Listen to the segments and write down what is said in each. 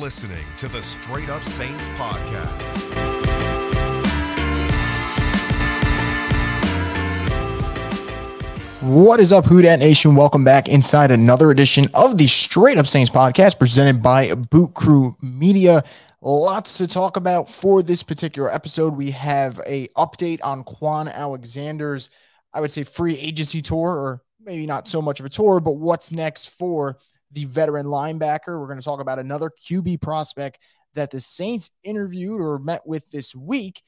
listening to the Straight Up Saints podcast. What is up, Who Dat Nation? Welcome back inside another edition of the Straight Up Saints podcast presented by Boot Crew Media. Lots to talk about for this particular episode. We have a update on Kwon Alexander's, I would say, free agency tour, or maybe not so much of a tour, but what's next for the veteran linebacker. We're going to talk about another QB prospect that the Saints interviewed or met with this week.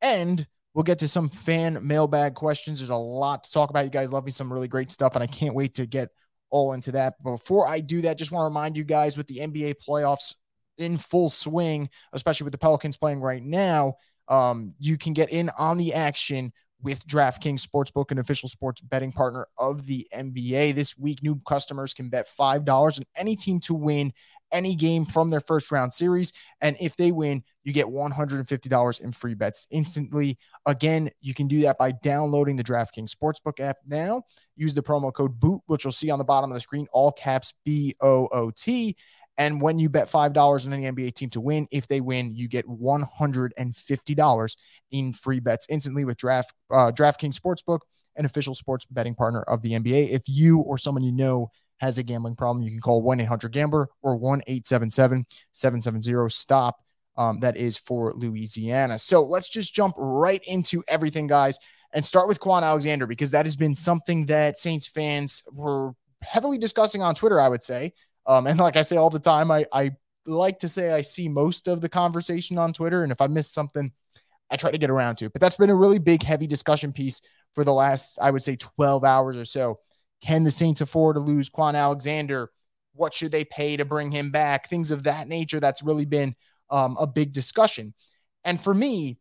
And we'll get to some fan mailbag questions. There's a lot to talk about. You guys love me some really great stuff, and I can't wait to get all into that. But before I do that, just want to remind you guys with the NBA playoffs in full swing, especially with the Pelicans playing right now, um, you can get in on the action with DraftKings Sportsbook, an official sports betting partner of the NBA. This week, new customers can bet $5 on any team to win any game from their first round series. And if they win, you get $150 in free bets instantly. Again, you can do that by downloading the DraftKings Sportsbook app now. Use the promo code BOOT, which you'll see on the bottom of the screen, all caps B O O T. And when you bet $5 on any NBA team to win, if they win, you get $150 in free bets instantly with Draft uh, DraftKings Sportsbook, an official sports betting partner of the NBA. If you or someone you know has a gambling problem, you can call 1 800 Gambler or 1 877 770 STOP. Um, that is for Louisiana. So let's just jump right into everything, guys, and start with Kwon Alexander because that has been something that Saints fans were heavily discussing on Twitter, I would say. Um, and like I say all the time, I, I like to say I see most of the conversation on Twitter. And if I miss something, I try to get around to. it. But that's been a really big, heavy discussion piece for the last, I would say, 12 hours or so. Can the Saints afford to lose Kwon Alexander? What should they pay to bring him back? Things of that nature. That's really been um, a big discussion. And for me,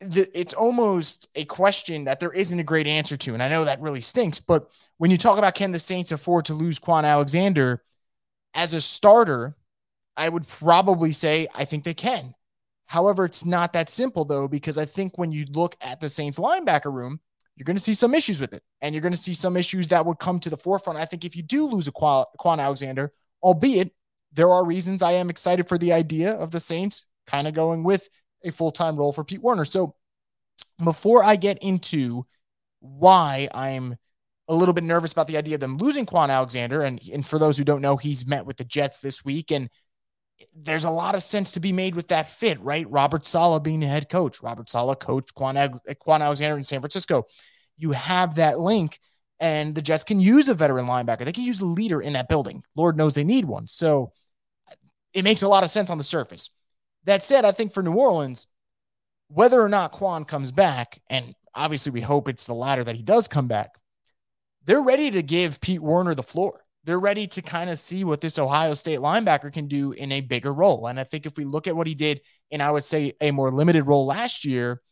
the, it's almost a question that there isn't a great answer to. And I know that really stinks. But when you talk about can the Saints afford to lose Kwon Alexander, as a starter, I would probably say I think they can. However, it's not that simple though, because I think when you look at the Saints linebacker room, you're going to see some issues with it. And you're going to see some issues that would come to the forefront. I think if you do lose a Kwon Alexander, albeit there are reasons I am excited for the idea of the Saints kind of going with a full time role for Pete Werner. So before I get into why I'm a little bit nervous about the idea of them losing Kwon Alexander. And, and for those who don't know, he's met with the Jets this week. And there's a lot of sense to be made with that fit, right? Robert Saleh being the head coach. Robert Saleh coached Quan, Kwon Alexander in San Francisco. You have that link, and the Jets can use a veteran linebacker. They can use a leader in that building. Lord knows they need one. So it makes a lot of sense on the surface. That said, I think for New Orleans, whether or not Kwon comes back, and obviously we hope it's the latter that he does come back, they're ready to give Pete Werner the floor. They're ready to kind of see what this Ohio State linebacker can do in a bigger role. And I think if we look at what he did in, I would say, a more limited role last year,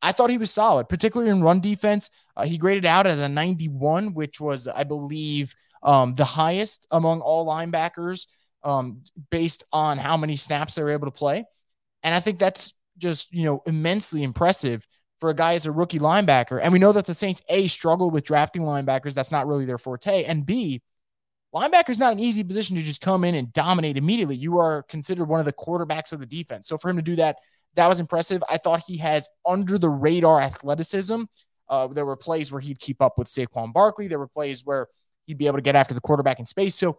I thought he was solid, particularly in run defense. Uh, he graded out as a 91, which was, I believe, um, the highest among all linebackers um, based on how many snaps they were able to play. And I think that's just, you know, immensely impressive for a guy as a rookie linebacker. And we know that the Saints, A, struggle with drafting linebackers. That's not really their forte. And B, linebacker is not an easy position to just come in and dominate immediately. You are considered one of the quarterbacks of the defense. So for him to do that, that was impressive. I thought he has under the radar athleticism. Uh, there were plays where he'd keep up with Saquon Barkley. There were plays where he'd be able to get after the quarterback in space. So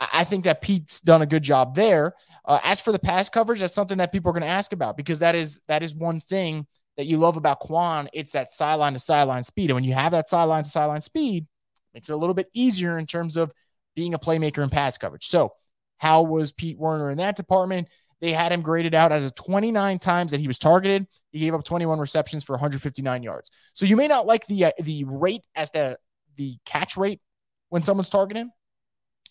I think that Pete's done a good job there. Uh, as for the pass coverage, that's something that people are going to ask about because that is that is one thing that you love about Kwon, it's that sideline to sideline speed. And when you have that sideline to sideline speed, makes it a little bit easier in terms of being a playmaker in pass coverage. So, how was Pete Werner in that department? They had him graded out as a 29 times that he was targeted. He gave up 21 receptions for 159 yards. So you may not like the uh, the rate as the the catch rate when someone's targeting,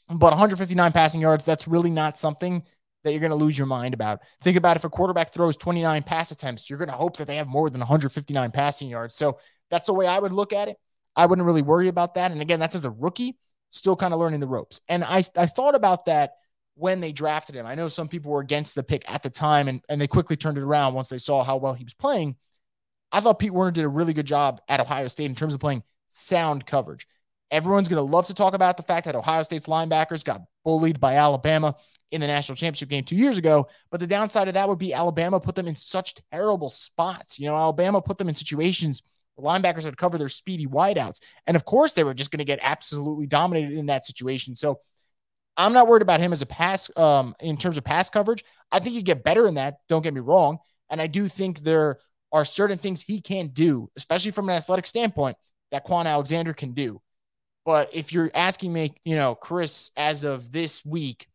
but 159 passing yards that's really not something that you're going to lose your mind about. Think about if a quarterback throws 29 pass attempts, you're going to hope that they have more than 159 passing yards. So that's the way I would look at it. I wouldn't really worry about that. And again, that's as a rookie, still kind of learning the ropes. And I, I thought about that when they drafted him. I know some people were against the pick at the time and, and they quickly turned it around once they saw how well he was playing. I thought Pete Werner did a really good job at Ohio State in terms of playing sound coverage. Everyone's going to love to talk about the fact that Ohio State's linebackers got bullied by Alabama in the national championship game two years ago. But the downside of that would be Alabama put them in such terrible spots. You know, Alabama put them in situations where linebackers had to cover their speedy wideouts. And of course, they were just going to get absolutely dominated in that situation. So I'm not worried about him as a pass um, in terms of pass coverage. I think he'd get better in that. Don't get me wrong. And I do think there are certain things he can do, especially from an athletic standpoint, that Kwon Alexander can do. But if you're asking me, you know, Chris, as of this week,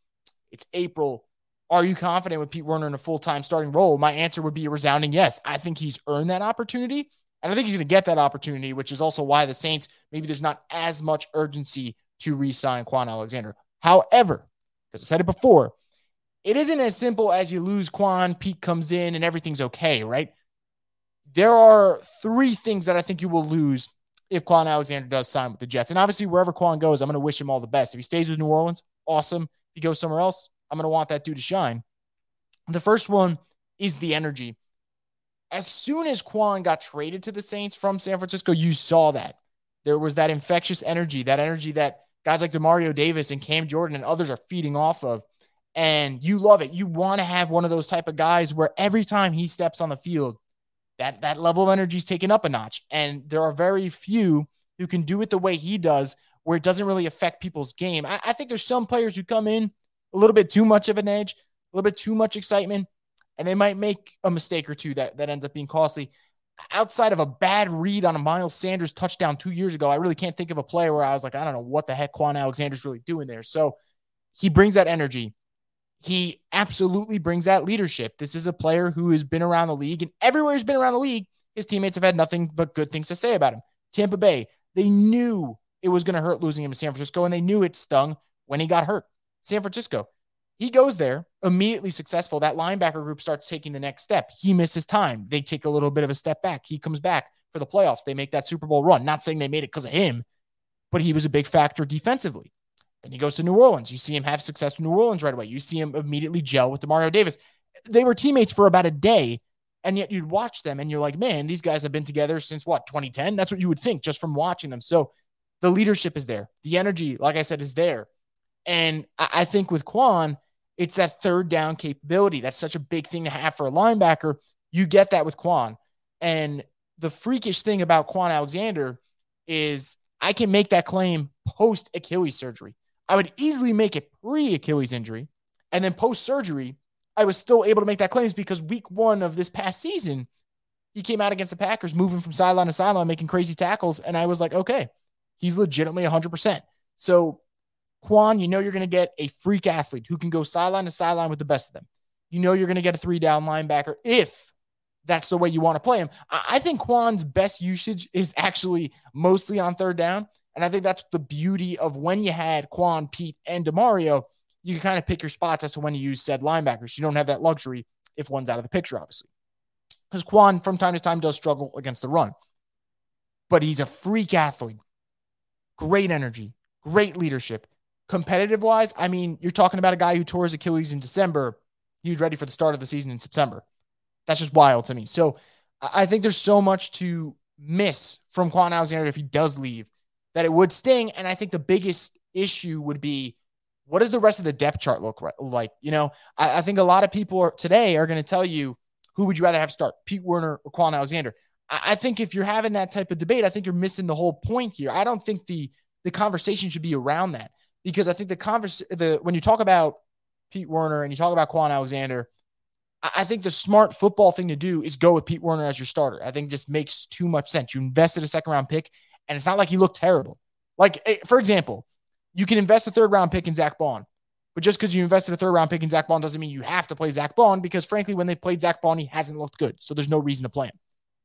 it's April. Are you confident with Pete Werner in a full time starting role? My answer would be a resounding yes. I think he's earned that opportunity. And I think he's going to get that opportunity, which is also why the Saints, maybe there's not as much urgency to re sign Kwon Alexander. However, because I said it before, it isn't as simple as you lose Kwon, Pete comes in, and everything's okay, right? There are three things that I think you will lose if Kwon Alexander does sign with the Jets. And obviously, wherever Kwon goes, I'm going to wish him all the best. If he stays with New Orleans, awesome. If he goes somewhere else, I'm going to want that dude to shine. The first one is the energy. As soon as Kwon got traded to the Saints from San Francisco, you saw that. There was that infectious energy, that energy that guys like Demario Davis and Cam Jordan and others are feeding off of. And you love it. You want to have one of those type of guys where every time he steps on the field, that that level of energy is taken up a notch. And there are very few who can do it the way he does, where it doesn't really affect people's game. I, I think there's some players who come in a little bit too much of an edge, a little bit too much excitement, and they might make a mistake or two that that ends up being costly outside of a bad read on a Miles Sanders touchdown two years ago, I really can't think of a play where I was like, I don't know what the heck Kwon Alexander's really doing there. So he brings that energy. He absolutely brings that leadership. This is a player who has been around the league and everywhere he's been around the league, his teammates have had nothing but good things to say about him. Tampa Bay, they knew it was going to hurt losing him to San Francisco and they knew it stung when he got hurt. San Francisco, he goes there, immediately successful. That linebacker group starts taking the next step. He misses time. They take a little bit of a step back. He comes back for the playoffs. They make that Super Bowl run. Not saying they made it because of him, but he was a big factor defensively. Then he goes to New Orleans. You see him have success in New Orleans right away. You see him immediately gel with Demario Davis. They were teammates for about a day, and yet you'd watch them and you're like, man, these guys have been together since what, 2010? That's what you would think just from watching them. So the leadership is there. The energy, like I said, is there. And I think with Kwon, it's that third down capability. That's such a big thing to have for a linebacker. You get that with Kwon. And the freakish thing about Kwon Alexander is I can make that claim post Achilles surgery. I would easily make it pre Achilles injury. And then post surgery, I was still able to make that claim because week one of this past season, he came out against the Packers, moving from sideline to sideline, making crazy tackles. And I was like, okay, he's legitimately 100%. So Kwon, you know you're going to get a freak athlete who can go sideline to sideline with the best of them. You know you're going to get a three down linebacker if that's the way you want to play him. I think Kwon's best usage is actually mostly on third down. And I think that's the beauty of when you had Kwon, Pete, and Demario, you can kind of pick your spots as to when you use said linebackers. You don't have that luxury if one's out of the picture, obviously. Because Kwon, from time to time, does struggle against the run. But he's a freak athlete. Great energy, great leadership competitive wise, I mean, you're talking about a guy who tore his Achilles in December. He was ready for the start of the season in September. That's just wild to me. So I think there's so much to miss from Kwon Alexander if he does leave that it would sting. And I think the biggest issue would be what does the rest of the depth chart look like? You know, I, I think a lot of people are, today are going to tell you who would you rather have start, Pete Werner or Kwon Alexander. I, I think if you're having that type of debate, I think you're missing the whole point here. I don't think the the conversation should be around that because I think the converse the when you talk about Pete Werner and you talk about Kwon Alexander, I, I think the smart football thing to do is go with Pete Werner as your starter. I think just makes too much sense. You invested a second round pick, and it's not like he looked terrible. Like eh, for example, you can invest a third round pick in Zack Baun. But just because you invested a third round pick in Zack Baun doesn't mean you have to play Zack Baun because, frankly, when they played Zack Baun, he hasn't looked good. So there's no reason to play him.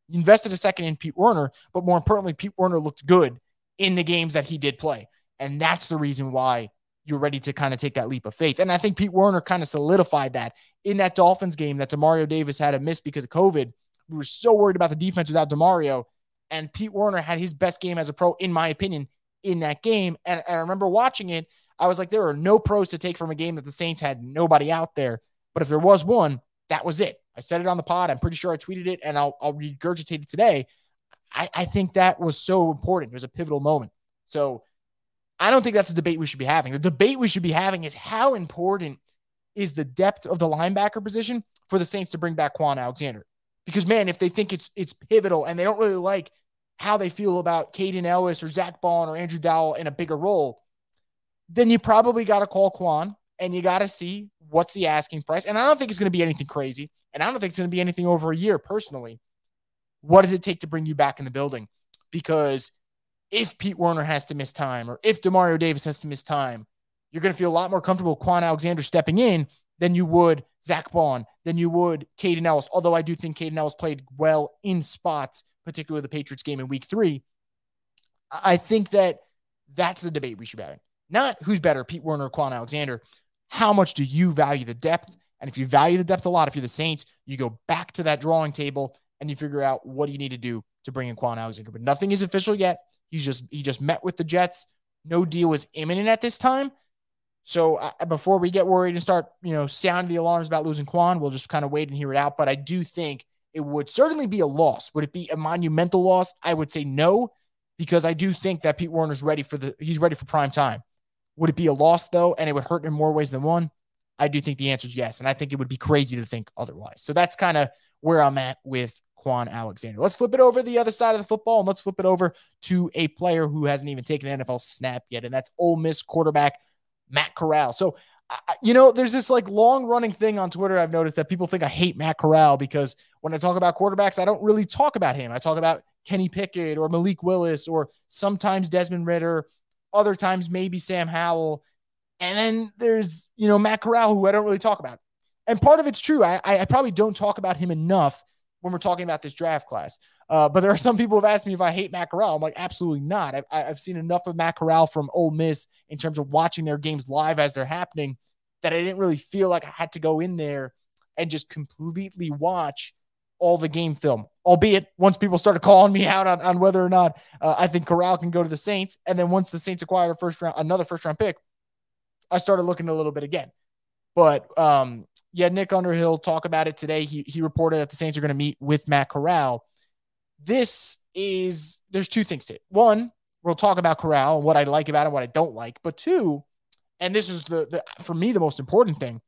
You invested a second in Pete Werner, but more importantly, Pete Werner looked good in the games that he did play. And that's the reason why you're ready to kind of take that leap of faith. And I think Pete Werner kind of solidified that in that Dolphins game that Demario Davis had a miss because of COVID. We were so worried about the defense without Demario. And Pete Werner had his best game as a pro, in my opinion, in that game. And, and I remember watching it. I was like, there are no pros to take from a game that the Saints had nobody out there. But if there was one, that was it. I said it on the pod. I'm pretty sure I tweeted it and I'll, I'll regurgitate it today. I, I think that was so important. It was a pivotal moment. So I don't think that's a debate we should be having. The debate we should be having is how important is the depth of the linebacker position for the Saints to bring back Kwon Alexander. Because man, if they think it's it's pivotal and they don't really like how they feel about Kaden Elliss or Zack Baun or Andrew Dowell in a bigger role, then you probably got to call Kwon and you got to see what's the asking price. And I don't think it's going to be anything crazy. And I don't think it's going to be anything over a year personally. What does it take to bring you back in the building? Because if Pete Werner has to miss time or if Demario Davis has to miss time, you're going to feel a lot more comfortable with Kwon Alexander stepping in than you would Zack Baun, than you would Kaden Elliss. Although I do think Kaden Elliss played well in spots, particularly the Patriots game in week three. I think that that's the debate we should be having. Not who's better, Pete Werner or Kwon Alexander. How much do you value the depth? And if you value the depth a lot, if you're the Saints, you go back to that drawing table and you figure out what do you need to do to bring in Kwon Alexander. But nothing is official yet. He's just he just met with the Jets. No deal is imminent at this time. So uh, before we get worried and start, you know, sounding the alarms about losing Kwon, we'll just kind of wait and hear it out. But I do think it would certainly be a loss. Would it be a monumental loss? I would say no, because I do think that Pete Werner's ready for the he's ready for prime time. Would it be a loss though, and it would hurt in more ways than one? I do think the answer is yes, and I think it would be crazy to think otherwise. So that's kind of where I'm at with Kwon Alexander. Let's flip it over the other side of the football and let's flip it over to a player who hasn't even taken an NFL snap yet, and that's Ole Miss quarterback Matt Corral. So, you know, there's this like long running thing on Twitter I've noticed that people think I hate Matt Corral because when I talk about quarterbacks, I don't really talk about him. I talk about Kenny Pickett or Malik Willis or sometimes Desmond Ridder, other times maybe Sam Howell. And then there's, you know, Matt Corral, who I don't really talk about. And part of it's true. I, I probably don't talk about him enough when we're talking about this draft class. Uh, but there are some people who have asked me if I hate Matt Corral. I'm like, absolutely not. I've, I've seen enough of Matt Corral from Ole Miss in terms of watching their games live as they're happening that I didn't really feel like I had to go in there and just completely watch all the game film. Albeit, once people started calling me out on, on whether or not uh, I think Corral can go to the Saints, and then once the Saints acquired a first round, another first round pick, I started looking a little bit again. But um, yeah, Nick Underhill talk about it today. He he reported that the Saints are going to meet with Matt Corral. This is there's two things to it. One, we'll talk about Corral and what I like about him, what I don't like. But two, and this is the, the for me the most important thing,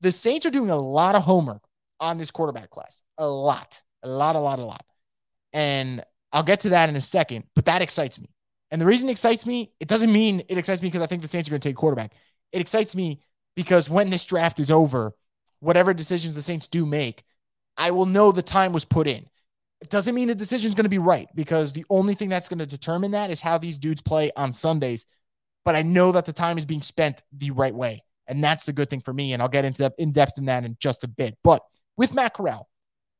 the Saints are doing a lot of homework on this quarterback class. A lot, a lot, a lot, a lot. And I'll get to that in a second, but that excites me. And the reason it excites me, it doesn't mean it excites me because I think the Saints are going to take quarterback. It excites me because when this draft is over, whatever decisions the Saints do make, I will know the time was put in. It doesn't mean the decision is going to be right because the only thing that's going to determine that is how these dudes play on Sundays. But I know that the time is being spent the right way. And that's the good thing for me. And I'll get into that in depth in that in just a bit. But with Matt Corral,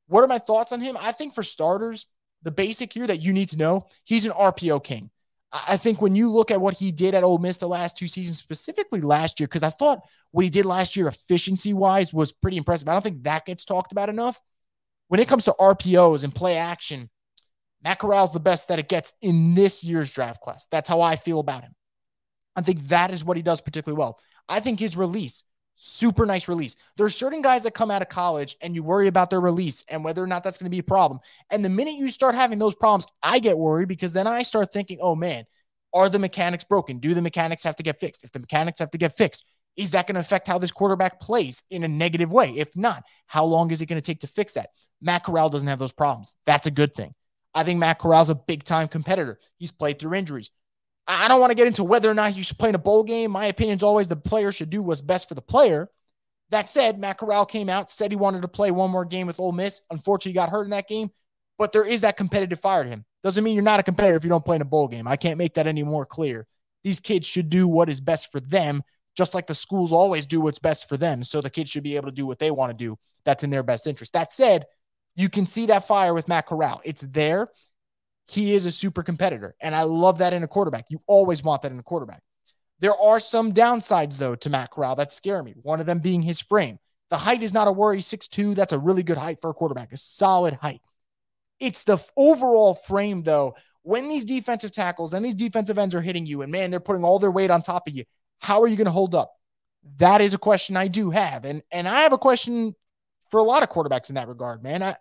what are my thoughts on him? I think for starters, the basic here that you need to know, he's an RPO king. I think when you look at what he did at Ole Miss the last two seasons, specifically last year, because I thought what he did last year efficiency wise was pretty impressive. I don't think that gets talked about enough. When it comes to RPOs and play action, Matt Corral's the best that it gets in this year's draft class. That's how I feel about him. I think that is what he does particularly well. I think his release, super nice release. There are certain guys that come out of college and you worry about their release and whether or not that's going to be a problem. And the minute you start having those problems, I get worried because then I start thinking, oh man, are the mechanics broken? Do the mechanics have to get fixed? If the mechanics have to get fixed, is that going to affect how this quarterback plays in a negative way? If not, how long is it going to take to fix that? Matt Corral doesn't have those problems. That's a good thing. I think Matt Corral's a big time competitor. He's played through injuries. I don't want to get into whether or not he should play in a bowl game. My opinion is always the player should do what's best for the player. That said, Matt Corral came out, said he wanted to play one more game with Ole Miss. Unfortunately, got hurt in that game, but there is that competitive fire to him. Doesn't mean you're not a competitor if you don't play in a bowl game. I can't make that any more clear. These kids should do what is best for them, just like the schools always do what's best for them. So the kids should be able to do what they want to do. That's in their best interest. That said, you can see that fire with Matt Corral. It's there. He is a super competitor. And I love that in a quarterback. You always want that in a quarterback. There are some downsides, though, to Matt Corral that scare me. One of them being his frame. The height is not a worry. 6'2, that's a really good height for a quarterback, a solid height. It's the overall frame, though. When these defensive tackles and these defensive ends are hitting you, and man, they're putting all their weight on top of you, how are you going to hold up? That is a question I do have. And and I have a question for a lot of quarterbacks in that regard, man. I,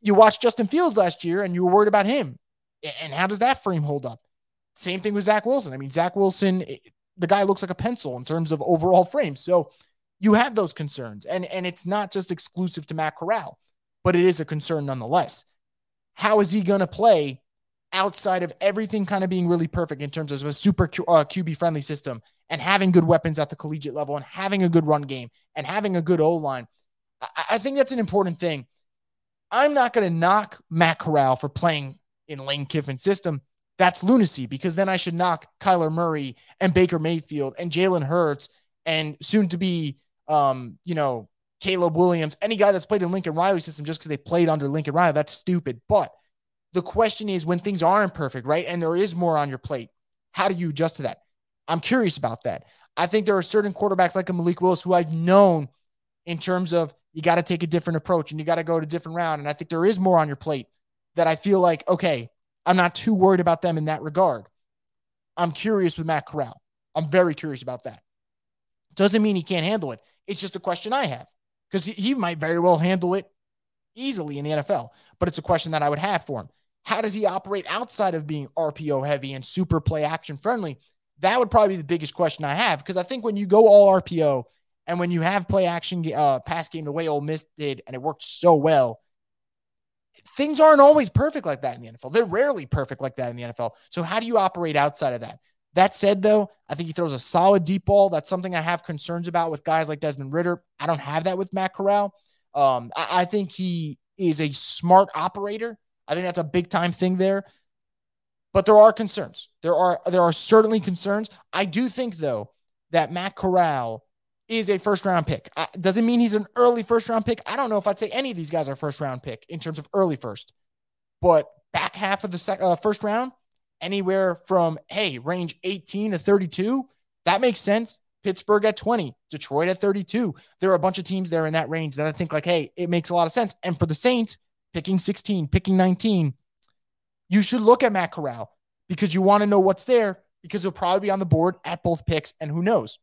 you watched Justin Fields last year and you were worried about him. And how does that frame hold up? Same thing with Zach Wilson. I mean, Zach Wilson, eh, the guy looks like a pencil in terms of overall frame. So you have those concerns. And, and it's not just exclusive to Matt Corral, but it is a concern nonetheless. How is he going to play outside of everything kind of being really perfect in terms of a super Q, uh, QB friendly system and having good weapons at the collegiate level and having a good run game and having a good O line? I, I think that's an important thing. I'm not going to knock Matt Corral for playing in Lane Kiffin's system. That's lunacy because then I should knock Kyler Murray and Baker Mayfield and Jalen Hurts and soon to be, um, you know, Caleb Williams, any guy that's played in Lincoln Riley system just because they played under Lincoln Riley. That's stupid. But the question is when things aren't perfect, right? And there is more on your plate, how do you adjust to that? I'm curious about that. I think there are certain quarterbacks like a Malik Willis who I've known in terms of you got to take a different approach and you got to go to different round. And I think there is more on your plate that I feel like, okay, I'm not too worried about them in that regard. I'm curious with Matt Corral. I'm very curious about that. Doesn't mean he can't handle it. It's just a question I have because he might very well handle it easily in the NFL, but it's a question that I would have for him. How does he operate outside of being RPO heavy and super play action friendly? That would probably be the biggest question I have because I think when you go all RPO and when you have play action uh, pass game the way Ole Miss did and it worked so well, things aren't always perfect like that in the NFL. They're rarely perfect like that in the NFL. So how do you operate outside of that? That said, though, I think he throws a solid deep ball. That's something I have concerns about with guys like Desmond Ridder. I don't have that with Matt Corral. Um, I, I think he is a smart operator. I think that's a big time thing there. But there are concerns. There are there are certainly concerns. I do think though that Matt Corral is a first round pick. I, doesn't mean he's an early first round pick. I don't know if I'd say any of these guys are first round pick in terms of early first, but back half of the sec, uh, first round, anywhere from hey range 18 to 32, that makes sense. Pittsburgh at 20, Detroit at 32. There are a bunch of teams there in that range that I think like, hey, it makes a lot of sense. And for the Saints, picking 16, picking 19, you should look at Matt Corral because you want to know what's there because he'll probably be on the board at both picks. And who knows?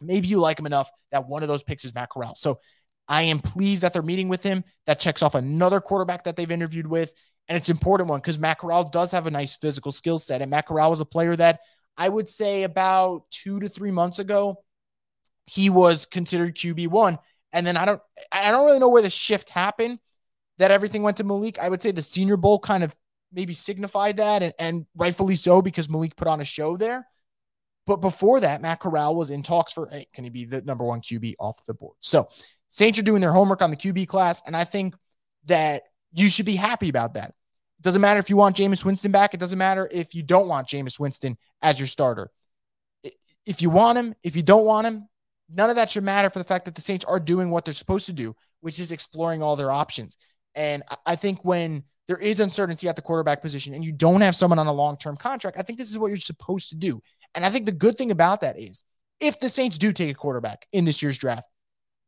Maybe you like him enough that one of those picks is Matt Corral. So I am pleased that they're meeting with him. That checks off another quarterback that they've interviewed with. And it's important one because Matt Corral does have a nice physical skill set. And Matt Corral was a player that I would say about two to three months ago, he was considered QB1. And then I don't I don't really know where the shift happened that everything went to Malik. I would say the senior bowl kind of maybe signified that and, and rightfully so because Malik put on a show there. But before that, Matt Corral was in talks for hey, can he be the number one QB off the board? So Saints are doing their homework on the QB class, and I think that you should be happy about that. It doesn't matter if you want Jameis Winston back. It doesn't matter if you don't want Jameis Winston as your starter. If you want him, if you don't want him, none of that should matter for the fact that the Saints are doing what they're supposed to do, which is exploring all their options. And I think when there is uncertainty at the quarterback position and you don't have someone on a long term contract, I think this is what you're supposed to do. And I think the good thing about that is if the Saints do take a quarterback in this year's draft,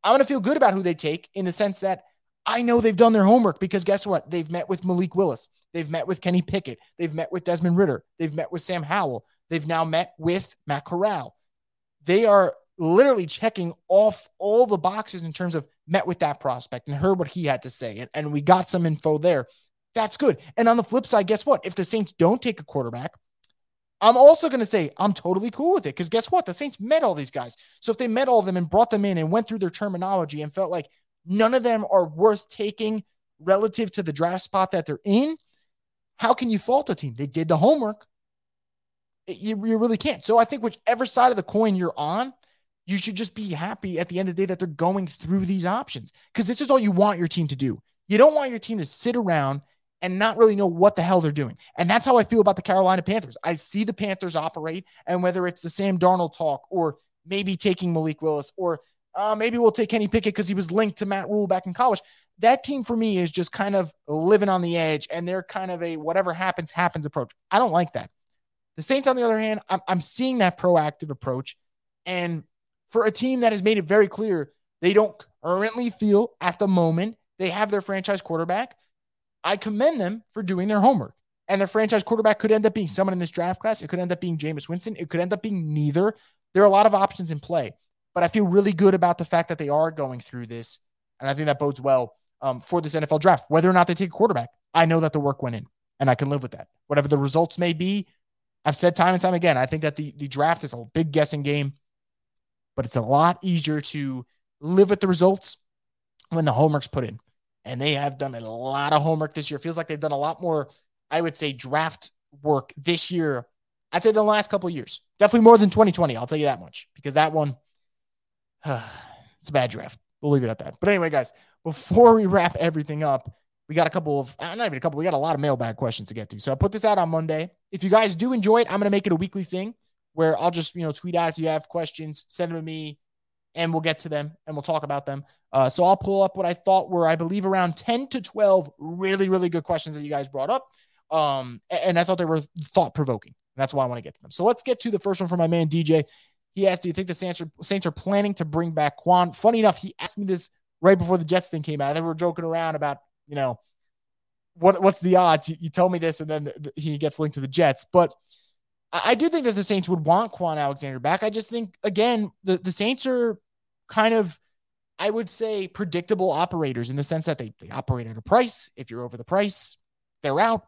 I'm going to feel good about who they take in the sense that I know they've done their homework because guess what? They've met with Malik Willis. They've met with Kenny Pickett. They've met with Desmond Ridder. They've met with Sam Howell. They've now met with Matt Corral. They are literally checking off all the boxes in terms of met with that prospect and heard what he had to say. And, and we got some info there. That's good. And on the flip side, guess what? If the Saints don't take a quarterback, I'm also going to say I'm totally cool with it because guess what? The Saints met all these guys. So if they met all of them and brought them in and went through their terminology and felt like none of them are worth taking relative to the draft spot that they're in, how can you fault a team? They did the homework. You, you really can't. So I think whichever side of the coin you're on, you should just be happy at the end of the day that they're going through these options because this is all you want your team to do. You don't want your team to sit around and not really know what the hell they're doing. And that's how I feel about the Carolina Panthers. I see the Panthers operate, and whether it's the Sam Darnold talk or maybe taking Malik Willis or uh, maybe we'll take Kenny Pickett because he was linked to Matt Rhule back in college. That team for me is just kind of living on the edge, and they're kind of a whatever happens, happens approach. I don't like that. The Saints, on the other hand, I'm, I'm seeing that proactive approach. And for a team that has made it very clear they don't currently feel at the moment they have their franchise quarterback, I commend them for doing their homework. And their franchise quarterback could end up being someone in this draft class. It could end up being Jameis Winston. It could end up being neither. There are a lot of options in play, but I feel really good about the fact that they are going through this. And I think that bodes well um, for this NFL draft. Whether or not they take a quarterback, I know that the work went in and I can live with that. Whatever the results may be, I've said time and time again, I think that the, the draft is a big guessing game, but it's a lot easier to live with the results when the homework's put in. And they have done a lot of homework this year. Feels like they've done a lot more, I would say, draft work this year. I'd say the last couple years. Definitely more than 2020. I'll tell you that much because that one, uh, it's a bad draft. We'll leave it at that. But anyway, guys, before we wrap everything up, we got a couple of, uh, not even a couple, we got a lot of mailbag questions to get to. So I put this out on Monday. If you guys do enjoy it, I'm going to make it a weekly thing where I'll just, you know, tweet out if you have questions, send them to me, and we'll get to them and we'll talk about them. Uh, so I'll pull up what I thought were, I believe, around 10 to 12 really, really good questions that you guys brought up. Um, and I thought they were thought provoking. That's why I want to get to them. So let's get to the first one from my man DJ. He asked, Do you think the Saints are, Saints are planning to bring back Kwon? Funny enough, he asked me this right before the Jets thing came out. We were joking around about, you know, what what's the odds? You, you tell me this, and then the, he gets linked to the Jets. But I, do think that the Saints would want Kwon Alexander back. I just think, again, the, the Saints are kind of, I would say, predictable operators in the sense that they, they operate at a price. If you're over the price, they're out.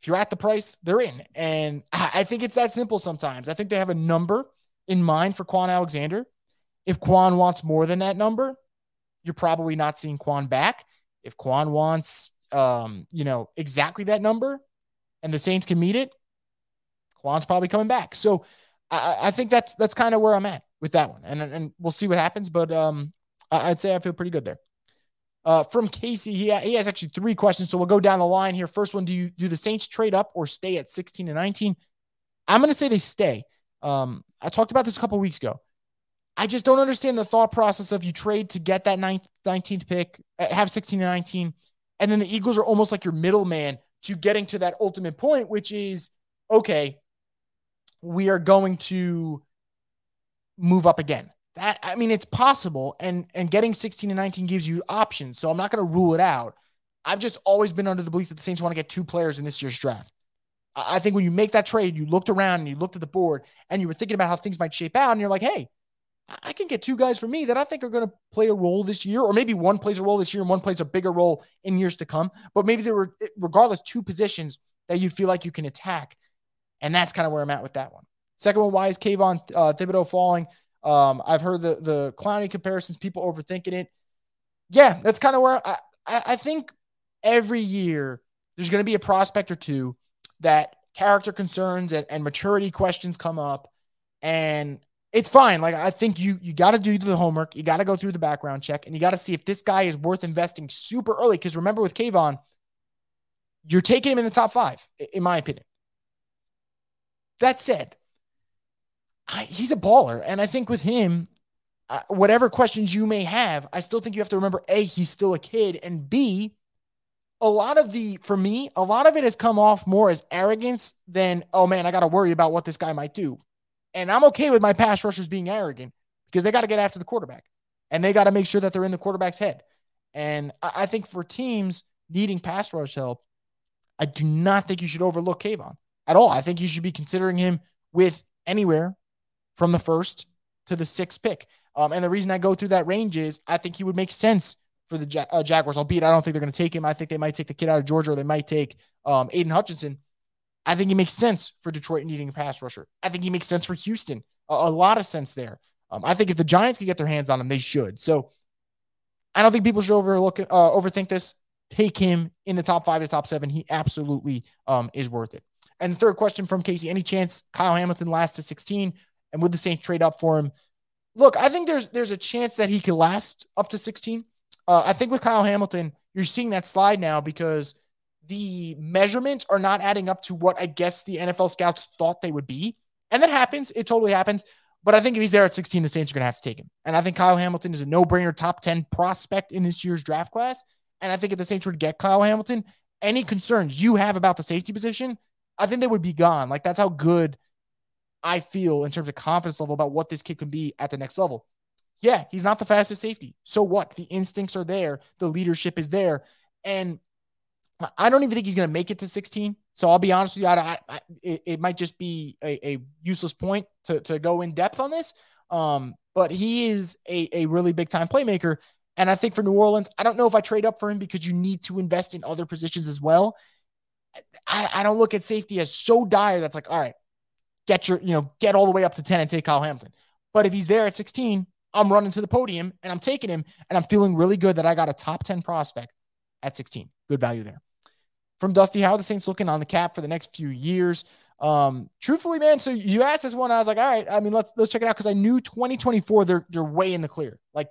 If you're at the price, they're in. And I, I think it's that simple sometimes. I think they have a number in mind for Kwon Alexander. If Kwon wants more than that number, you're probably not seeing Kwon back. If Kwon wants, um, you know, exactly that number and the Saints can meet it, Kwon's probably coming back. So I, I think that's that's kind of where I'm at with that one, and and we'll see what happens. But um, I'd say I feel pretty good there. Uh, from Casey, he, he has actually three questions, so we'll go down the line here. First one: Do you do the Saints trade up or stay at 16 and 19? I'm going to say they stay. Um, I talked about this a couple weeks ago. I just don't understand the thought process of you trade to get that ninth, 19th pick, uh, have 16 and 19, and then the Eagles are almost like your middleman to getting to that ultimate point, which is okay, we are going to move up again. That I mean, it's possible, and and getting 16 and 19 gives you options. So I'm not going to rule it out. I've just always been under the belief that the Saints want to get two players in this year's draft. I think when you make that trade, you looked around and you looked at the board and you were thinking about how things might shape out, and you're like, hey, I can get two guys for me that I think are going to play a role this year, or maybe one plays a role this year and one plays a bigger role in years to come. But maybe there were, regardless, two positions that you feel like you can attack. And that's kind of where I'm at with that one. Second one, why is Kayvon uh, Thibodeaux falling? Um, I've heard the the Clowney comparisons, people overthinking it. Yeah, that's kind of where I, I, I think every year there's going to be a prospect or two that character concerns and, and maturity questions come up. And it's fine. Like I think you you got to do the homework. You got to go through the background check, and you got to see if this guy is worth investing super early. Because remember, with Kayvon, you're taking him in the top five, in my opinion. That said, I, he's a baller, and I think with him, uh, whatever questions you may have, I still think you have to remember: a, he's still a kid, and b, a lot of the for me, a lot of it has come off more as arrogance than oh man, I got to worry about what this guy might do. And I'm okay with my pass rushers being arrogant because they got to get after the quarterback and they got to make sure that they're in the quarterback's head. And I think for teams needing pass rush help, I do not think you should overlook Kayvon at all. I think you should be considering him with anywhere from the first to the sixth pick. Um, and the reason I go through that range is I think he would make sense for the ja- uh, Jaguars, albeit I don't think they're going to take him. I think they might take the kid out of Georgia or they might take um, Aidan Hutchinson. I think he makes sense for Detroit needing a pass rusher. I think he makes sense for Houston. A, a lot of sense there. Um, I think if the Giants can get their hands on him, they should. So I don't think people should overlook uh, overthink this. Take him in the top five to top seven. He absolutely um, is worth it. And the third question from Casey: Any chance Kyle Hamilton lasts to 16, and would the Saints trade up for him? Look, I think there's there's a chance that he could last up to 16. Uh, I think with Kyle Hamilton, you're seeing that slide now because the measurements are not adding up to what I guess the NFL scouts thought they would be. And that happens. It totally happens. But I think if he's there at 16, the Saints are going to have to take him. And I think Kyle Hamilton is a no brainer top 10 prospect in this year's draft class. And I think if the Saints were to get Kyle Hamilton, any concerns you have about the safety position, I think they would be gone. Like that's how good I feel in terms of confidence level about what this kid can be at the next level. Yeah, he's not the fastest safety. So what? The instincts are there, the leadership is there. And I don't even think he's going to make it to 16. So I'll be honest with you, I, I, it, it, might just be a, a, useless point to, to go in depth on this. Um, but he is a, a really big time playmaker. And I think for New Orleans, I don't know if I trade up for him because you need to invest in other positions as well. I, I don't look at safety as so dire that's like, all right, get your, you know, get all the way up to 10 and take Kyle Hamilton. But if he's there at 16, I'm running to the podium and I'm taking him and I'm feeling really good that I got a top 10 prospect at 16. Good value there. From Dusty, how are the Saints looking on the cap for the next few years? Um, truthfully, man, so you asked this one, I was like, all right, I mean, let's let's check it out because I knew 2024 they're they're way in the clear. Like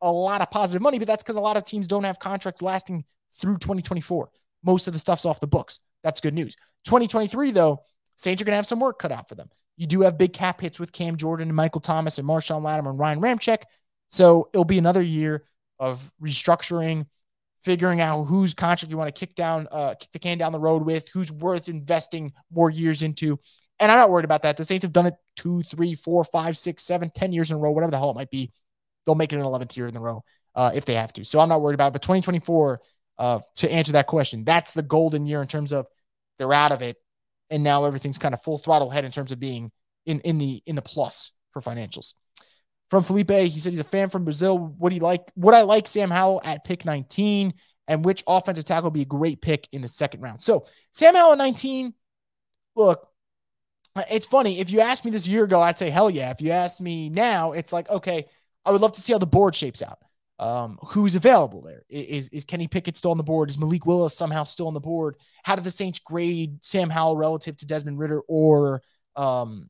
a lot of positive money, but that's because a lot of teams don't have contracts lasting through 2024. Most of the stuff's off the books. That's good news. 2023, though, Saints are going to have some work cut out for them. You do have big cap hits with Cam Jordan and Michael Thomas and Marshon Lattimore and Ryan Ramczyk. So it'll be another year of restructuring, figuring out whose contract you want to kick down, uh, kick the can down the road with, who's worth investing more years into. And I'm not worried about that. The Saints have done it two, three, four, five, six, seven, ten years in a row, whatever the hell it might be. They'll make it an 11th year in a row uh, if they have to. So I'm not worried about it. But 2024, uh, to answer that question, that's the golden year in terms of they're out of it and now everything's kind of full throttle ahead in terms of being in in the in the plus for financials. From Felipe, he said he's a fan from Brazil. Would he like would I like Sam Howell at pick 19? And which offensive tackle would be a great pick in the second round? So Sam Howell at 19. Look, it's funny. If you asked me this year ago, I'd say hell yeah. If you asked me now, it's like, okay, I would love to see how the board shapes out. Um, who's available there? Is is Kenny Pickett still on the board? Is Malik Willis somehow still on the board? How did the Saints grade Sam Howell relative to Desmond Ridder or um,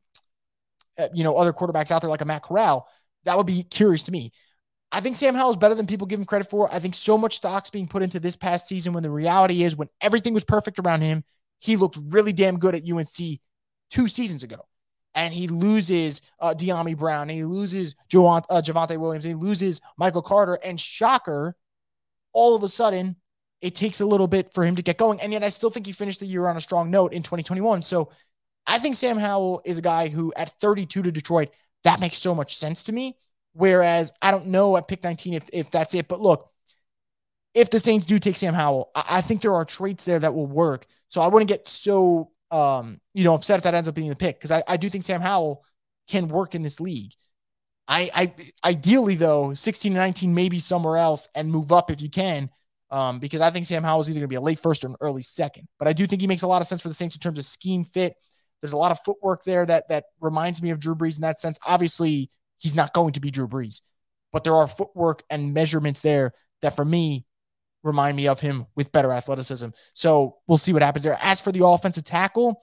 uh, you know other quarterbacks out there like a Matt Corral? That would be curious to me. I think Sam Howell is better than people give him credit for. I think so much stock's being put into this past season when the reality is when everything was perfect around him, he looked really damn good at UNC two seasons ago and he loses uh, Dyami Brown, and he loses Javonte, uh, Javonte Williams, and he loses Michael Carter, and shocker, all of a sudden, it takes a little bit for him to get going. And yet, I still think he finished the year on a strong note in 2021. So I think Sam Howell is a guy who, at 32 to Detroit, that makes so much sense to me. Whereas I don't know at pick 19 if, if that's it. But look, if the Saints do take Sam Howell, I, I think there are traits there that will work. So I wouldn't get so um, you know, upset if that ends up being the pick because I, I do think Sam Howell can work in this league. I, I ideally though, 16 to 19, maybe somewhere else and move up if you can. Um, because I think Sam Howell is either going to be a late first or an early second. But I do think he makes a lot of sense for the Saints in terms of scheme fit. There's a lot of footwork there that that reminds me of Drew Brees in that sense. Obviously, he's not going to be Drew Brees, but there are footwork and measurements there that for me remind me of him with better athleticism. So we'll see what happens there. As for the offensive tackle,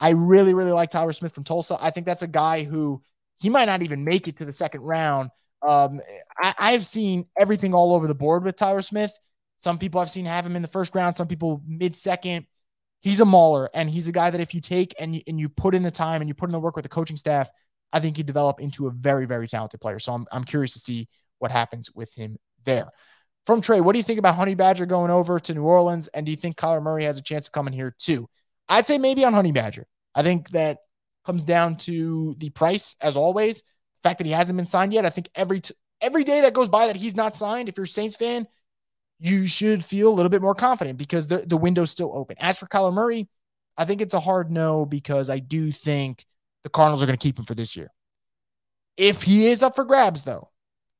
I really, really like Tyler Smith from Tulsa. I think that's a guy who he might not even make it to the second round. Um, I, have seen everything all over the board with Tyler Smith. Some people I've seen have him in the first round, some people mid second. He's a mauler, and he's a guy that if you take and you, and you put in the time and you put in the work with the coaching staff, I think he'd develop into a very, very talented player. So I'm, I'm curious to see what happens with him there. From Trey, what do you think about Honey Badger going over to New Orleans? And do you think Kyler Murray has a chance of coming here too? I'd say maybe on Honey Badger. I think that comes down to the price, as always. The fact that he hasn't been signed yet. I think every t- every day that goes by that he's not signed, if you're a Saints fan, you should feel a little bit more confident because the, the window's still open. As for Kyler Murray, I think it's a hard no because I do think the Cardinals are going to keep him for this year. If he is up for grabs, though,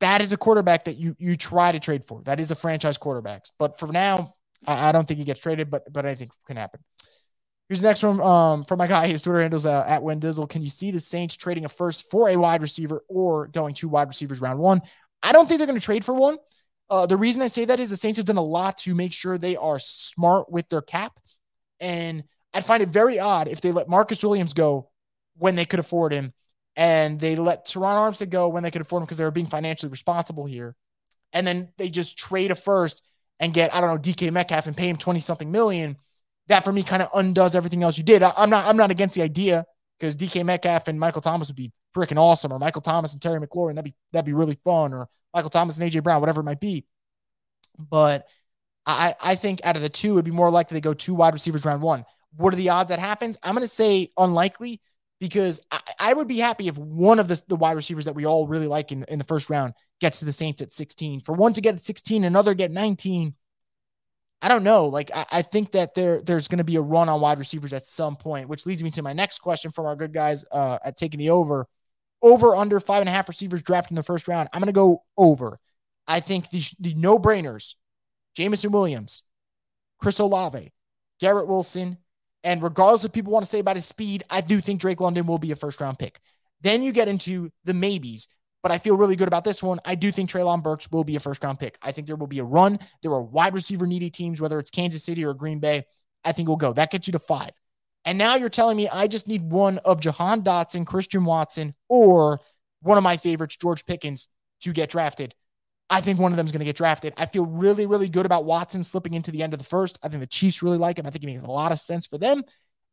that is a quarterback that you you try to trade for. That is a franchise quarterback. But for now, I, I don't think he gets traded, but but I think can happen. Here's the next one um, from my guy. His Twitter handles uh, at Wendizzle. Can you see the Saints trading a first for a wide receiver or going two wide receivers round one? I don't think they're going to trade for one. Uh, the reason I say that is the Saints have done a lot to make sure they are smart with their cap. And I'd find it very odd if they let Marcus Williams go when they could afford him and they let Terron Armstead go when they could afford him because they were being financially responsible here. And then they just trade a first and get, I don't know, DK Metcalf and pay him 20 something million. That for me kind of undoes everything else you did. I, am not, I'm not against the idea because DK Metcalf and Michael Thomas would be freaking awesome, or Michael Thomas and Terry McLaurin. That'd be, that'd be really fun, or Michael Thomas and AJ Brown, whatever it might be. But I, I think out of the two, it'd be more likely to go two wide receivers round one. What are the odds that happens? I'm to say unlikely because I, I, would be happy if one of the, the wide receivers that we all really like in, in the first round gets to the Saints at 16. For one to get at 16, another get 19. I don't know. Like I, I think that there there's going to be a run on wide receivers at some point, which leads me to my next question from our good guys uh, at taking the over. Over under five and a half receivers drafted in the first round. I'm going to go over. I think the, the no brainers, Jameson Williams, Chris Olave, Garrett Wilson, And regardless of people want to say about his speed, I do think Drake London will be a first round pick. Then you get into the maybes, but I feel really good about this one. I do think Treylon Burks will be a first round pick. I think there will be a run. There are wide receiver needy teams, whether it's Kansas City or Green Bay. I think we'll go. That gets you to five. And now you're telling me I just need one of Jahan Dotson, Christian Watson, or one of my favorites, George Pickens, to get drafted. I think one of them is going to get drafted. I feel really, really good about Watson slipping into the end of the first. I think the Chiefs really like him. I think he makes a lot of sense for them.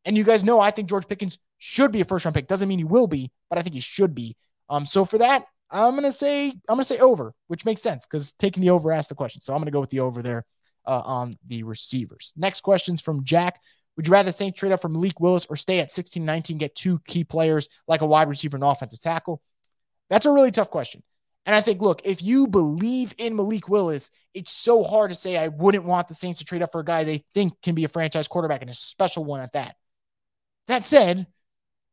And you guys know I think George Pickens should be a first round pick. Doesn't mean he will be, but I think he should be. Um, so for that, I'm gonna say I'm gonna say over, which makes sense because taking the over asked the question. So I'm gonna go with the over there uh, on the receivers. Next questions from Jack. Would you rather the Saints trade up from Malik Willis or stay at 16 19, get two key players like a wide receiver and offensive tackle? That's a really tough question. And I think, look, if you believe in Malik Willis, it's so hard to say I wouldn't want the Saints to trade up for a guy they think can be a franchise quarterback and a special one at that. That said,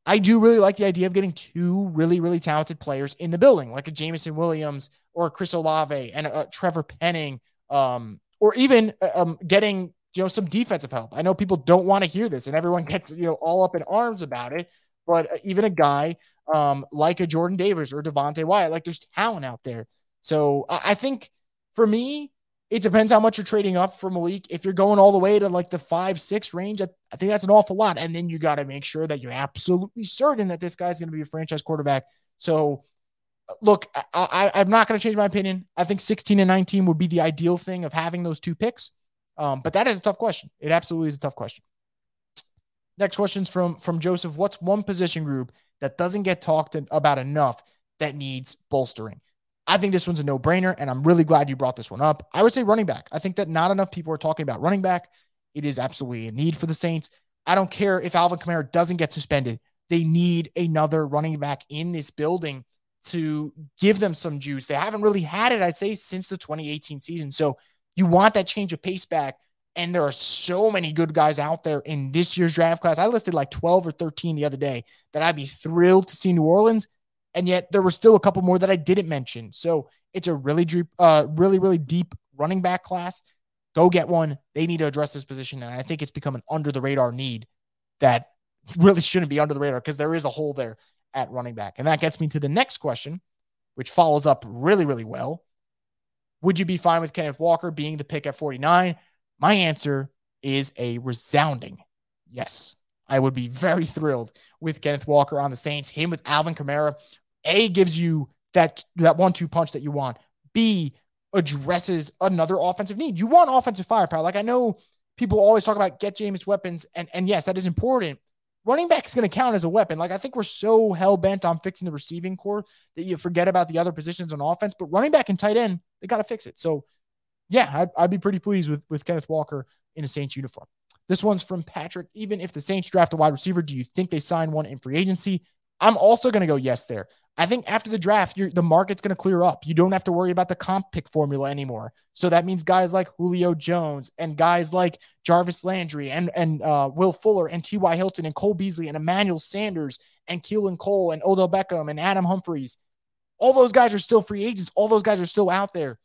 I do really like the idea of getting two really, really talented players in the building, like a Jameson Williams or a Chris Olave and a, a Trevor Penning, um, or even uh, um, getting you know some defensive help. I know people don't want to hear this, and everyone gets you know all up in arms about it. But uh, even a guy um, like a Jordan Davis or Devonte Wyatt, like there's talent out there. So I, I think for me, it depends how much you're trading up for Malik. If you're going all the way to like the five, six range, I, I think that's an awful lot. And then you got to make sure that you're absolutely certain that this guy's going to be a franchise quarterback. So, look, I, I, am not going to change my opinion. I think 16 and 19 would be the ideal thing of having those two picks. Um, but that is a tough question. It absolutely is a tough question. Next question's from from Joseph. What's one position group that doesn't get talked about enough that needs bolstering? I think this one's a no brainer, and I'm really glad you brought this one up. I would say running back. I think that not enough people are talking about running back. It is absolutely a need for the Saints. I don't care if Alvin Kamara doesn't get suspended. They need another running back in this building to give them some juice. They haven't really had it, I'd say, since the 2018 season. So you want that change of pace back. And there are so many good guys out there in this year's draft class. I listed like 12 or 13 the other day that I'd be thrilled to see New Orleans and yet there were still a couple more that I didn't mention. So it's a really deep, uh, really, really deep running back class. Go get one. They need to address this position. And I think it's become an under the radar need that really shouldn't be under the radar because there is a hole there at running back. And that gets me to the next question, which follows up really, really well. Would you be fine with Kenneth Walker being the pick at 49? My answer is a resounding yes. I would be very thrilled with Kenneth Walker on the Saints, him with Alvin Kamara a gives you that that one two punch that you want. B addresses another offensive need. You want offensive firepower. Like I know people always talk about get Jameis weapons, and and yes, that is important. Running back is going to count as a weapon. Like I think we're so hell bent on fixing the receiving corps that you forget about the other positions on offense. But running back and tight end, they got to fix it. So yeah, I'd, I'd be pretty pleased with with Kenneth Walker in a Saints uniform. This one's from Patrick. Even if the Saints draft a wide receiver, do you think they sign one in free agency? I'm also going to go yes there. I think after the draft, the market's going to clear up. You don't have to worry about the comp pick formula anymore. So that means guys like Julio Jones and guys like Jarvis Landry and and uh, Will Fuller and T.Y. Hilton and Cole Beasley and Emmanuel Sanders and Keelan Cole and Odell Beckham and Adam Humphries. All those guys are still free agents. All those guys are still out there.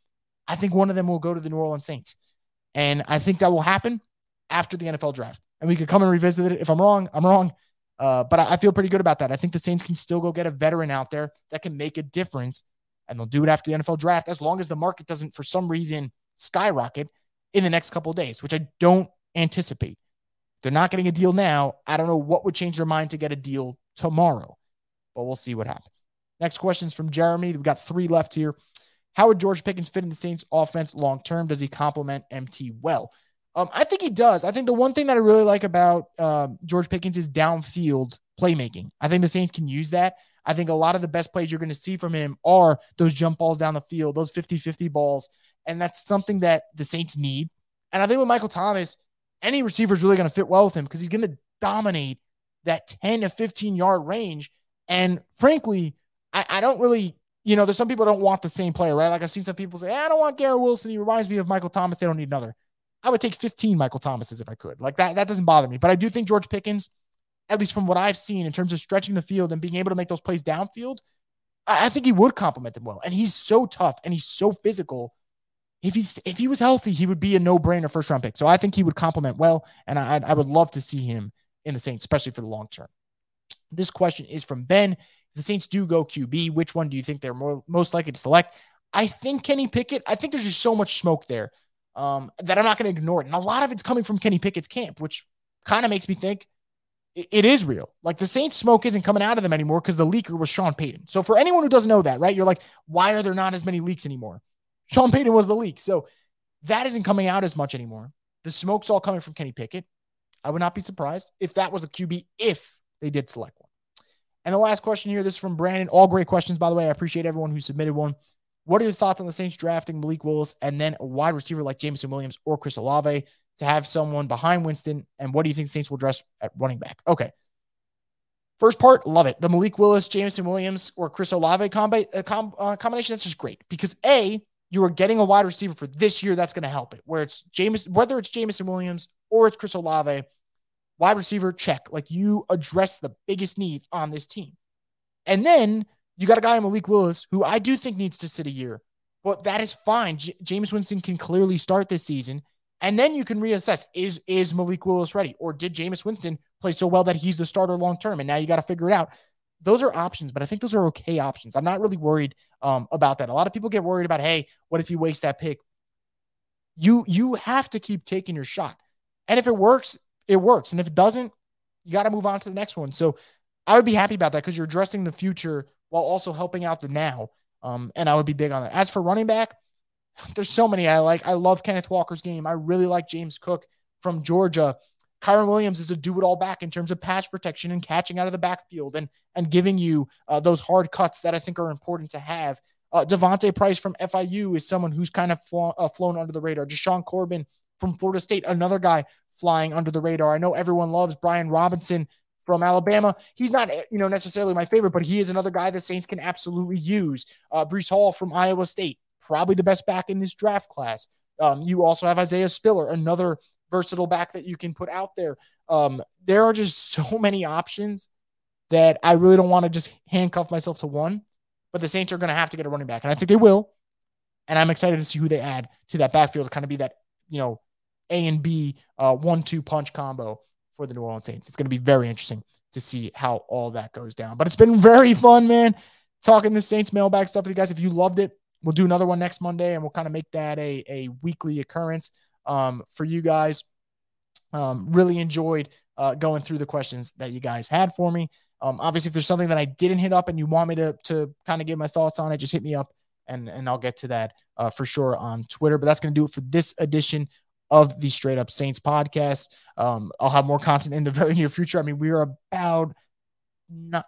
I think one of them will go to the New Orleans Saints. And I think that will happen after the NFL draft. And we could come and revisit it. If I'm wrong, I'm wrong. Uh, but I, I feel pretty good about that. I think the Saints can still go get a veteran out there that can make a difference, and they'll do it after the NFL draft as long as the market doesn't, for some reason, skyrocket in the next couple days, which I don't anticipate. They're not getting a deal now. I don't know what would change their mind to get a deal tomorrow, but we'll see what happens. Next question is from Jeremy. We've got three left here. How would George Pickens fit in the Saints offense long term? Does he complement MT well? Um, I think he does. I think the one thing that I really like about um, George Pickens is downfield playmaking. I think the Saints can use that. I think a lot of the best plays you're going to see from him are those jump balls down the field, those 50 50 balls. And that's something that the Saints need. And I think with Michael Thomas, any receiver is really going to fit well with him because he's going to dominate that 10 to 15 yard range. And frankly, I, I, don't really, you know, there's some people don't want the same player, right? Like I've seen some people say, I don't want Garrett Wilson. He reminds me of Michael Thomas. They don't need another. I would take 15 Michael Thomases if I could. Like that, that doesn't bother me. But I do think George Pickens, at least from what I've seen in terms of stretching the field and being able to make those plays downfield, I, I think he would complement them well. And he's so tough and he's so physical. If he's if he was healthy, he would be a no-brainer first round pick. So I think he would complement well, and I I would love to see him in the Saints, especially for the long term. This question is from Ben. The Saints do go QB, which one do you think they're more most likely to select? I think Kenny Pickett. I think there's just so much smoke there um, that I'm not going to ignore it. And a lot of it's coming from Kenny Pickett's camp, which kind of makes me think it, it is real. Like the Saints smoke isn't coming out of them anymore because the leaker was Sean Payton. So for anyone who doesn't know that, right, you're like, why are there not as many leaks anymore? Sean Payton was the leak. So that isn't coming out as much anymore. The smoke's all coming from Kenny Pickett. I would not be surprised if that was a QB if they did select one. And the last question here, this is from Brandon. All great questions, by the way. I appreciate everyone who submitted one. What are your thoughts on the Saints drafting Malik Willis and then a wide receiver like Jameson Williams or Chris Olave to have someone behind Winston? And what do you think Saints will dress at running back? Okay. First part, love it. The Malik Willis, Jameson Williams, or Chris Olave combi- uh, com- uh, combination, that's just great because A, you are getting a wide receiver for this year that's going to help it. Where it's James, whether it's Jameson Williams or it's Chris Olave, wide receiver check. Like you address the biggest need on this team. And then you got a guy Malik Willis who I do think needs to sit a year, but that is fine. J- Jameis Winston can clearly start this season, and then you can reassess: is is Malik Willis ready, or did Jameis Winston play so well that he's the starter long term? And now you got to figure it out. Those are options, but I think those are okay options. I'm not really worried um, about that. A lot of people get worried about, hey, what if you waste that pick? You you have to keep taking your shot, and if it works, it works, and if it doesn't, you got to move on to the next one. So I would be happy about that because you're addressing the future while also helping out the now. Um, and I would be big on that. As for running back, there's so many I like. I love Kenneth Walker's game. I really like James Cook from Georgia. Kyren Williams is a do it all back in terms of pass protection and catching out of the backfield and and giving you uh, those hard cuts that I think are important to have. Uh, D'Vonte Price from FIU is someone who's kind of flo- uh, flown under the radar. Jashaun Corbin from Florida State, another guy flying under the radar. I know everyone loves Brian Robinson from Alabama. He's not, you know, necessarily my favorite, but he is another guy that Saints can absolutely use. Uh, Breece Hall from Iowa State, probably the best back in this draft class. Um, you also have Isaiah Spiller, another versatile back that you can put out there. Um, there are just so many options that I really don't want to just handcuff myself to one. But the Saints are going to have to get a running back, and I think they will. And I'm excited to see who they add to that backfield to kind of be that, you know, A and B uh, one-two punch combo for the New Orleans Saints. It's going to be very interesting to see how all that goes down. But it's been very fun, man, talking the Saints mailbag stuff with you guys. If you loved it, we'll do another one next Monday and we'll kind of make that a, a weekly occurrence um, for you guys. Um, really enjoyed uh, going through the questions that you guys had for me. Um, obviously, if there's something that I didn't hit up and you want me to, to kind of give my thoughts on it, just hit me up and, and I'll get to that uh, for sure on Twitter. But that's going to do it for this edition of the Straight Up Saints podcast. Um, I'll have more content in the very near future. I mean, we are about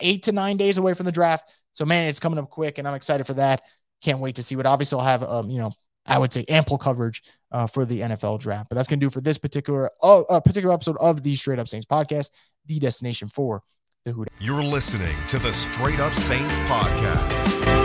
eight to nine days away from the draft. So, man, it's coming up quick, and I'm excited for that. Can't wait to see what. Obviously, I'll have, um, you know, I would say ample coverage uh, for the NFL draft. But that's going to do for this particular uh, uh, particular episode of the Straight Up Saints podcast, the destination for the Hoot. You're listening to the Straight Up Saints podcast.